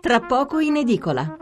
Tra poco in edicola.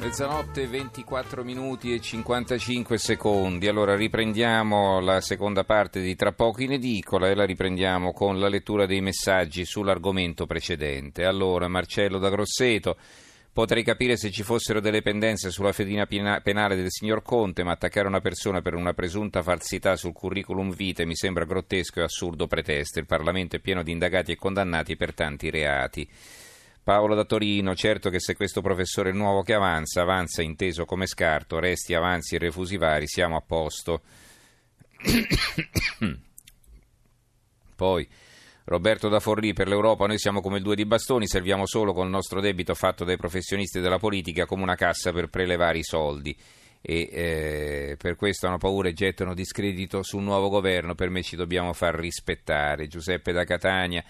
Mezzanotte 24 minuti e 55 secondi. Allora riprendiamo la seconda parte di Tra poco in edicola e la riprendiamo con la lettura dei messaggi sull'argomento precedente. Allora, Marcello da Grosseto. Potrei capire se ci fossero delle pendenze sulla fedina penale del signor Conte, ma attaccare una persona per una presunta falsità sul curriculum vitae mi sembra grottesco e assurdo pretesto. Il Parlamento è pieno di indagati e condannati per tanti reati. Paolo da Torino, certo che se questo professore nuovo che avanza, avanza inteso come scarto, resti avanzi e refusi vari, siamo a posto. Poi Roberto da Forlì, per l'Europa noi siamo come due di bastoni, serviamo solo con il nostro debito fatto dai professionisti della politica come una cassa per prelevare i soldi e eh, per questo hanno paura e gettano discredito sul nuovo governo, per me ci dobbiamo far rispettare. Giuseppe da Catania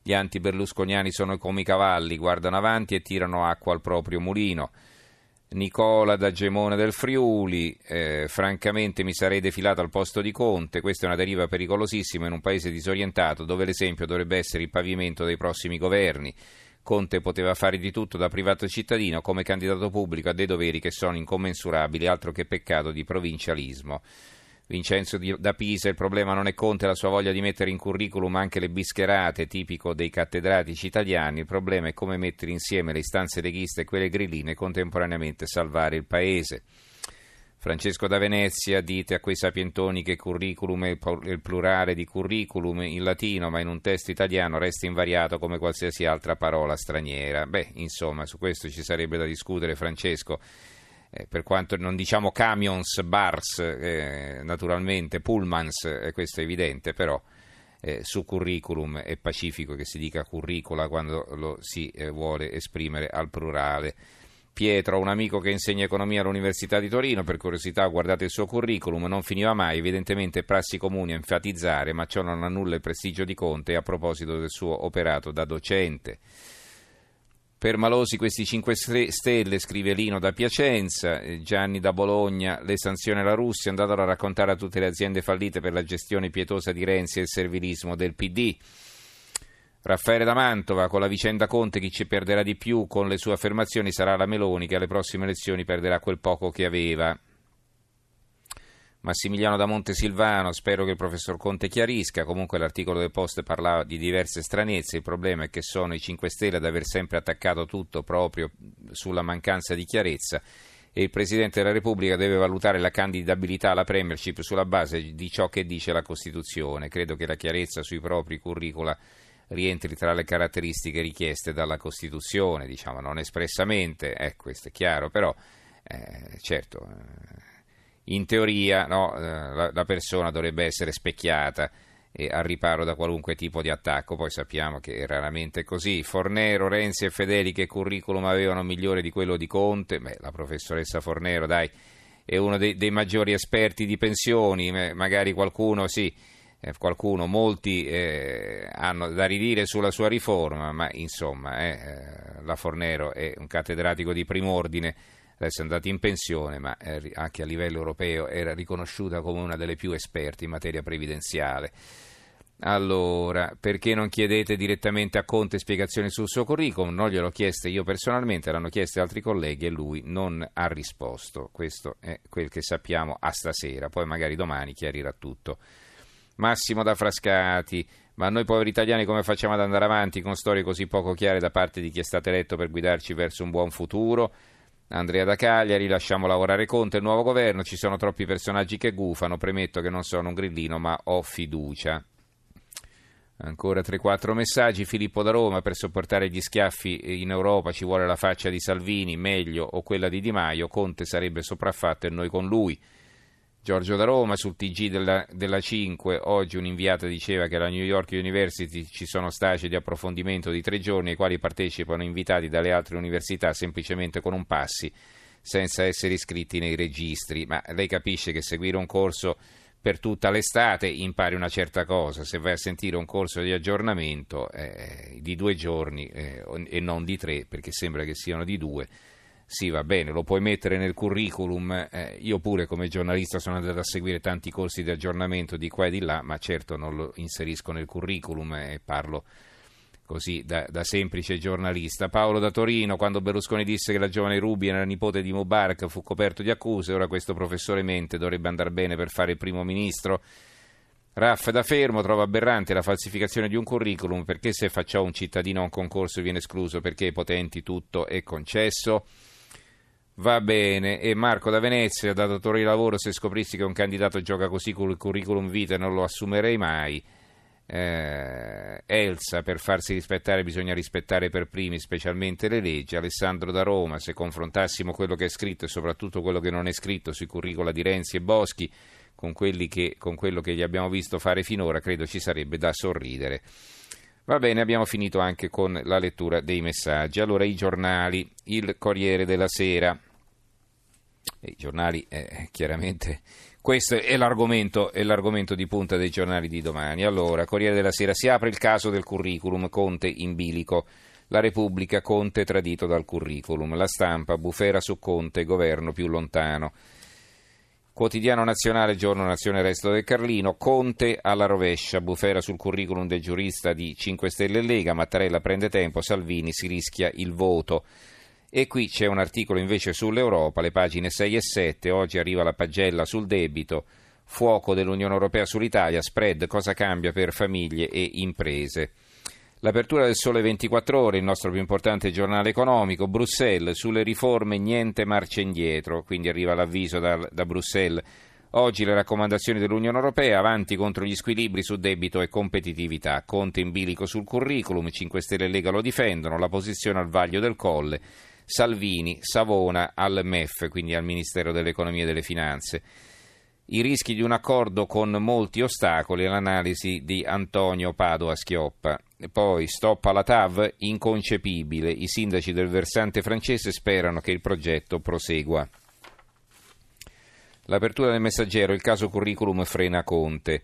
gli anti-berlusconiani sono come i cavalli, guardano avanti e tirano acqua al proprio mulino. Nicola da Gemone del Friuli, eh, francamente mi sarei defilato al posto di Conte, questa è una deriva pericolosissima in un paese disorientato dove l'esempio dovrebbe essere il pavimento dei prossimi governi. Conte poteva fare di tutto da privato cittadino come candidato pubblico a dei doveri che sono incommensurabili, altro che peccato di provincialismo. Vincenzo da Pisa, il problema non è Conte la sua voglia di mettere in curriculum anche le bischerate, tipico dei cattedratici italiani, il problema è come mettere insieme le istanze leghiste e quelle grilline e contemporaneamente salvare il paese. Francesco da Venezia, dite a quei sapientoni che curriculum è il plurale di curriculum in latino, ma in un testo italiano resta invariato come qualsiasi altra parola straniera. Beh, insomma, su questo ci sarebbe da discutere, Francesco eh, per quanto non diciamo camions, bars, eh, naturalmente, pullmans, eh, questo è evidente, però eh, su curriculum è pacifico che si dica curricula quando lo si eh, vuole esprimere al plurale. Pietro, un amico che insegna economia all'Università di Torino, per curiosità guardate il suo curriculum, non finiva mai, evidentemente prassi comuni a enfatizzare, ma ciò non annulla il prestigio di Conte a proposito del suo operato da docente. Per Malosi questi 5 stelle, scrive Lino da Piacenza, eh, Gianni da Bologna, le sanzioni alla Russia, andatelo a raccontare a tutte le aziende fallite per la gestione pietosa di Renzi e il servilismo del PD. Raffaele da Mantova, con la vicenda Conte chi ci perderà di più con le sue affermazioni sarà la Meloni che alle prossime elezioni perderà quel poco che aveva. Massimiliano da Montesilvano, spero che il professor Conte chiarisca, comunque l'articolo del Post parlava di diverse stranezze, il problema è che sono i 5 Stelle ad aver sempre attaccato tutto proprio sulla mancanza di chiarezza. E il Presidente della Repubblica deve valutare la candidabilità alla Premiership sulla base di ciò che dice la Costituzione. Credo che la chiarezza sui propri curricula rientri tra le caratteristiche richieste dalla Costituzione, diciamo non espressamente, eh, questo è chiaro, però eh, certo... Eh, in teoria no, eh, la, la, persona dovrebbe essere specchiata e al riparo da qualunque tipo di attacco, poi sappiamo che è raramente così. Fornero, Renzi e Fedeli che curriculum avevano migliore di quello di Conte? Beh, la professoressa Fornero, dai, è uno dei, dei maggiori esperti di pensioni, magari qualcuno sì, eh, qualcuno, molti eh, hanno da ridire sulla sua riforma, ma insomma eh, la Fornero è un cattedratico di prim'ordine adesso è andata in pensione, ma eh, anche a livello europeo era riconosciuta come una delle più esperte in materia previdenziale. Allora, perché non chiedete direttamente a Conte spiegazioni sul suo curriculum? Non gliel'ho chieste io personalmente, l'hanno chieste altri colleghi e lui non ha risposto. Questo è quel che sappiamo a stasera, poi magari domani chiarirà tutto. Massimo da Frascati, ma noi poveri italiani come facciamo ad andare avanti con storie così poco chiare da parte di chi è stato eletto per guidarci verso un buon futuro? Andrea da Cagliari, lasciamo lavorare Conte, il nuovo governo, ci sono troppi personaggi che gufano, premetto che non sono un grillino ma ho fiducia. Ancora 3-4 messaggi, Filippo da Roma, per sopportare gli schiaffi in Europa ci vuole la faccia di Salvini, meglio, o quella di Di Maio, Conte sarebbe sopraffatto e noi con lui. Giorgio da Roma sul TG della, della, 5, oggi un'inviata diceva che alla New York University ci sono stage di approfondimento di tre giorni ai quali partecipano invitati dalle altre università semplicemente con un passi senza essere iscritti nei registri, ma lei capisce che seguire un corso per tutta l'estate impari una certa cosa, se vai a sentire un corso di aggiornamento eh, di due giorni eh, e non di tre, perché sembra che siano di due, sì, va bene, lo puoi mettere nel curriculum. Eh, io pure come giornalista sono andato a seguire tanti corsi di aggiornamento di qua e di là, ma certo non lo inserisco nel curriculum e parlo così da, da, semplice giornalista. Paolo da Torino, quando Berlusconi disse che la giovane Rubi era nipote di Mubarak, fu coperto di accuse, ora questo professore mente dovrebbe andare bene per fare il primo ministro. Raff da fermo trova aberrante la falsificazione di un curriculum perché se facciò un cittadino a un concorso viene escluso perché ai potenti tutto è concesso. Va bene, e Marco da Venezia, da datore di lavoro, se scoprissi che un candidato gioca così con il curriculum vitae non lo assumerei mai. Eh, Elsa, per farsi rispettare bisogna rispettare per primi specialmente le leggi. Alessandro da Roma, se confrontassimo quello che è scritto e soprattutto quello che non è scritto sui curricula di Renzi e Boschi con, che, con quello che gli abbiamo visto fare finora, credo ci sarebbe da sorridere. Va bene, abbiamo finito anche con la lettura dei messaggi. Allora, i giornali, il Corriere della Sera. I giornali, eh, chiaramente, questo è l'argomento, è l'argomento, di punta dei giornali di domani. Allora, Corriere della Sera, si apre il caso del curriculum, Conte in bilico. La Repubblica, Conte tradito dal curriculum. La stampa, bufera su Conte, governo più lontano. Quotidiano nazionale, giorno nazione, resto del Carlino, Conte alla rovescia, bufera sul curriculum del giurista di 5 Stelle e Lega, Mattarella prende tempo, Salvini si rischia il voto. E qui c'è un articolo invece sull'Europa, le pagine 6 e 7, oggi arriva la pagella sul debito, fuoco dell'Unione Europea sull'Italia, spread, cosa cambia per famiglie e imprese. L'apertura del Sole 24 Ore, il nostro più importante giornale economico, Bruxelles, sulle riforme niente marcia indietro, quindi arriva l'avviso da, da Bruxelles. Oggi le raccomandazioni dell'Unione Europea, avanti contro gli squilibri su debito e competitività. Conte in bilico sul curriculum, 5 Stelle e Lega lo difendono, la posizione al vaglio del colle. Salvini, Savona al MEF, quindi al Ministero dell'Economia e delle Finanze i rischi di un accordo con molti ostacoli l'analisi di Antonio Padova Schioppa. Poi stop alla TAV, inconcepibile. I sindaci del versante francese sperano che il progetto prosegua. L'apertura del messaggero, il caso curriculum frena Conte.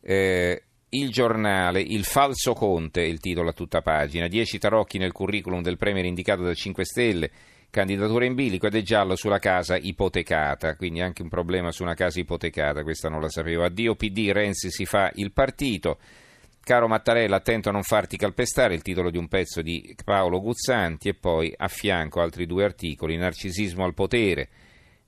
Eh, il giornale, il falso Conte, il titolo a tutta pagina. Dieci tarocchi nel curriculum del premier indicato da 5 Stelle candidatura in bilico ed è giallo sulla casa ipotecata, quindi anche un problema su una casa ipotecata, questa non la sapevo. Addio PD, Renzi si fa il partito. Caro Mattarella, attento a non farti calpestare, il titolo di un pezzo di Paolo Guzzanti e poi a fianco altri due articoli, Narcisismo al potere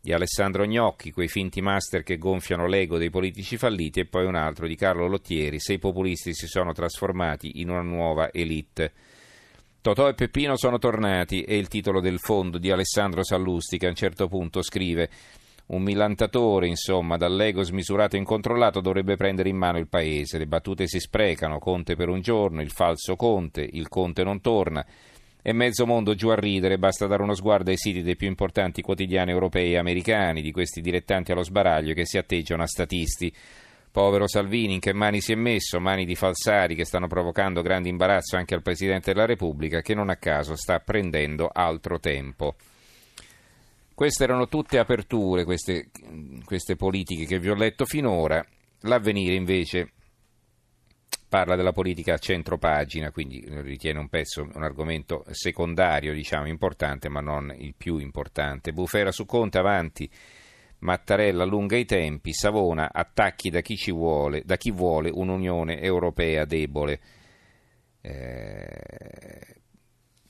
di Alessandro Gnocchi, quei finti master che gonfiano l'ego dei politici falliti e poi un altro di Carlo Lottieri, se i populisti si sono trasformati in una nuova elite. Totò e Peppino sono tornati è il titolo del fondo di Alessandro Sallusti che a un certo punto scrive un millantatore, insomma, dall'ego smisurato e incontrollato dovrebbe prendere in mano il paese. Le battute si sprecano, Conte per un giorno, il falso Conte, il Conte non torna. E mezzo mondo giù a ridere, basta dare uno sguardo ai siti dei più importanti quotidiani europei e americani, di questi dilettanti allo sbaraglio che si atteggiano a statisti. Povero Salvini, in che mani si è messo? Mani di falsari che stanno provocando grande imbarazzo anche al Presidente della Repubblica, che non a caso sta prendendo altro tempo. Queste erano tutte aperture, queste, queste politiche che vi ho letto finora. L'avvenire invece parla della politica a centro pagina, quindi ritiene un pezzo, un argomento secondario, diciamo, importante, ma non il più importante. Bufera su Conte avanti Mattarella allunga i tempi, Savona attacchi da chi, vuole, da chi vuole un'Unione Europea debole. Eh,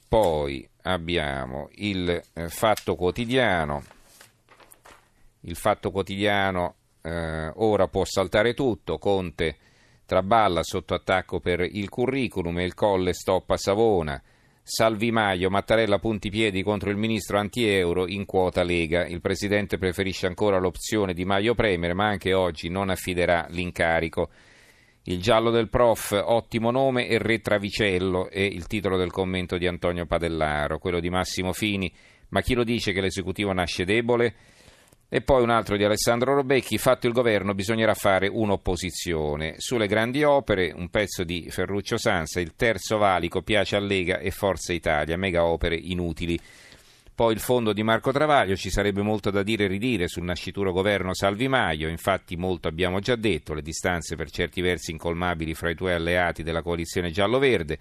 poi abbiamo il eh, Fatto Quotidiano. Il Fatto Quotidiano eh, ora può saltare tutto, Conte traballa sotto attacco per il curriculum e il colle stoppa Savona. Salvi Maio, Mattarella punti piedi contro il ministro anti-euro in quota Lega. Il presidente preferisce ancora l'opzione di Maio Premier, ma anche oggi non affiderà l'incarico. Il giallo del prof, ottimo nome e re Travicello è il titolo del commento di Antonio Padellaro, quello di Massimo Fini. Ma chi lo dice che l'esecutivo nasce debole? E poi un altro di Alessandro Robecchi, fatto il governo bisognerà fare un'opposizione. Sulle grandi opere, un pezzo di Ferruccio Sansa, il terzo valico piace a Lega e Forza Italia, mega opere inutili. Poi il fondo di Marco Travaglio, ci sarebbe molto da dire e ridire sul nascituro governo Salvi Maio, infatti molto abbiamo già detto, le distanze per certi versi incolmabili fra i due alleati della coalizione giallo-verde.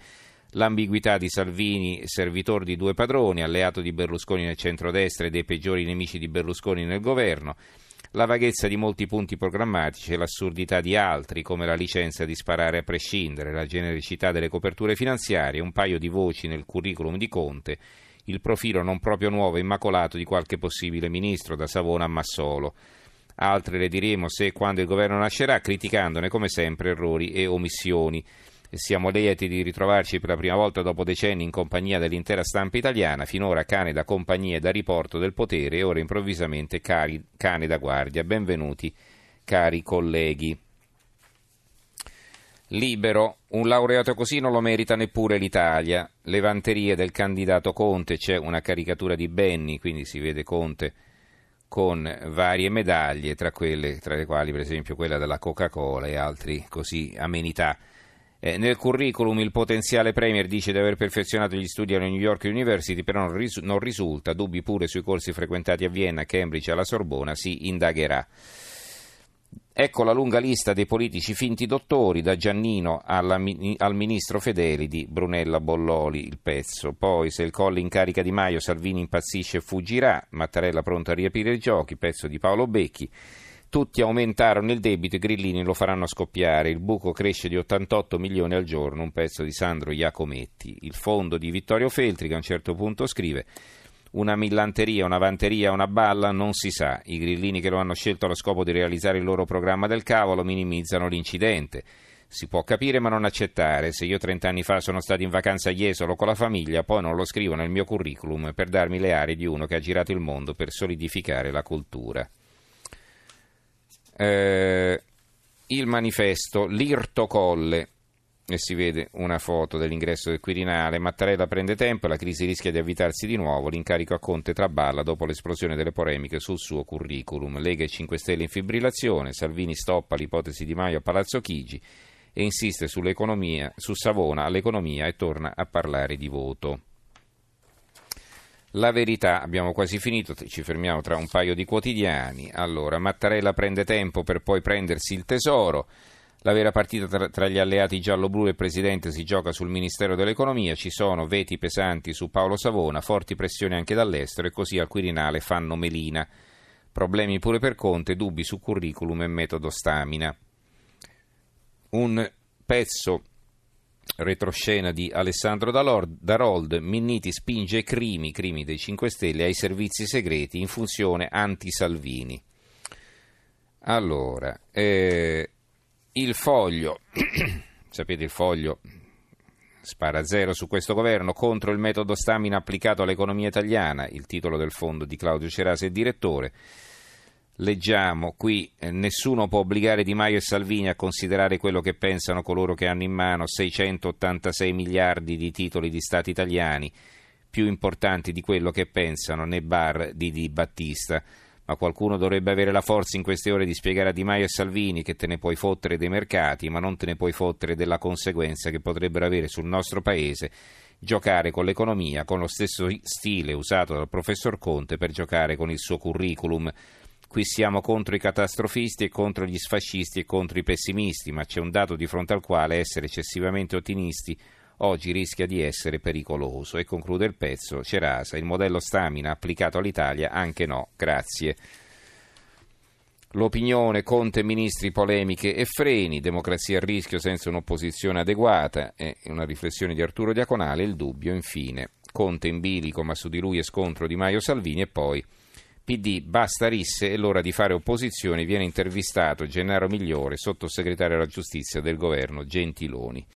L'ambiguità di Salvini, servitore di due padroni, alleato di Berlusconi nel centrodestra e dei peggiori nemici di Berlusconi nel governo. La vaghezza di molti punti programmatici e l'assurdità di altri, come la licenza di sparare a prescindere, la genericità delle coperture finanziarie, un paio di voci nel curriculum di Conte, il profilo non proprio nuovo e immacolato di qualche possibile ministro, da Savona a Massolo. Altre le diremo se e quando il governo nascerà, criticandone come sempre errori e omissioni. Siamo lieti di ritrovarci per la prima volta dopo decenni in compagnia dell'intera stampa italiana, finora cane da compagnia e da riporto del potere e ora improvvisamente cari, cane da guardia. Benvenuti, cari colleghi. Libero, un laureato così non lo merita neppure l'Italia. Le vanterie del candidato Conte, c'è una caricatura di Benny, quindi si vede Conte con varie medaglie, tra, quelle, tra le quali per esempio quella della Coca-Cola e altre così amenità. Eh, nel curriculum il potenziale Premier dice di aver perfezionato gli studi alla New York University, però non, ris- non risulta, dubbi pure sui corsi frequentati a Vienna, Cambridge e alla Sorbona, si indagherà. Ecco la lunga lista dei politici finti dottori, da Giannino alla, al ministro Fedeli di Brunella Bolloli, il pezzo. Poi, se il colle in carica di Maio, Salvini impazzisce e fuggirà, Mattarella pronto a riaprire i giochi, pezzo di Paolo Becchi. Tutti aumentarono il debito, i grillini lo faranno scoppiare, il buco cresce di 88 milioni al giorno, un pezzo di Sandro Iacometti. Il fondo di Vittorio Feltri che a un certo punto scrive una millanteria, una vanteria, una balla, non si sa. I grillini che lo hanno scelto allo scopo di realizzare il loro programma del cavolo minimizzano l'incidente. Si può capire ma non accettare. Se io 30 anni fa sono stato in vacanza a Jesolo con la famiglia, poi non lo scrivo nel mio curriculum per darmi le aree di uno che ha girato il mondo per solidificare la cultura eh, il manifesto, l'Irto Colle, e si vede una foto dell'ingresso del Quirinale. Mattarella prende tempo, la crisi rischia di avvitarsi di nuovo, l'incarico a Conte traballa dopo l'esplosione delle polemiche sul suo curriculum. Lega e 5 Stelle in fibrillazione, Salvini stoppa l'ipotesi di Maio a Palazzo Chigi e insiste su Savona all'economia e torna a parlare di voto. La verità, abbiamo quasi finito, ci fermiamo tra un paio di quotidiani. Allora, Mattarella prende tempo per poi prendersi il tesoro. La vera partita tra, gli alleati giallo-blu e Presidente si gioca sul Ministero dell'Economia, ci sono veti pesanti su Paolo Savona, forti pressioni anche dall'estero e così al Quirinale fanno melina. Problemi pure per Conte, dubbi su curriculum e metodo stamina. Un pezzo retroscena di Alessandro Darold, Minniti spinge crimi, crimi dei 5 Stelle, ai servizi segreti in funzione anti-Salvini. Allora, eh, il foglio, sapete il foglio spara zero su questo governo contro il metodo stamina applicato all'economia italiana, il titolo del fondo di Claudio Cerasi è direttore. Leggiamo qui, eh, nessuno può obbligare Di Maio e Salvini a considerare quello che pensano coloro che hanno in mano 686 miliardi di titoli di Stati italiani, più importanti di quello che pensano nei bar di Di Battista. Ma qualcuno dovrebbe avere la forza in queste ore di spiegare a Di Maio e Salvini che te ne puoi fottere dei mercati, ma non te ne puoi fottere della conseguenza che potrebbero avere sul nostro paese giocare con l'economia con lo stesso stile usato dal professor Conte per giocare con il suo curriculum Qui siamo contro i catastrofisti e contro gli sfascisti e contro i pessimisti, ma c'è un dato di fronte al quale essere eccessivamente ottimisti oggi rischia di essere pericoloso. E conclude il pezzo Cerasa, il modello stamina applicato all'Italia, anche no, grazie. L'opinione, Conte, ministri, polemiche e freni, democrazia a rischio senza un'opposizione adeguata e una riflessione di Arturo Diaconale, il dubbio infine. Conte in bilico, ma su di lui è scontro di Maio Salvini e poi PD basta risse, è l'ora di fare opposizione, viene intervistato Gennaro Migliore, sottosegretario alla giustizia del governo Gentiloni.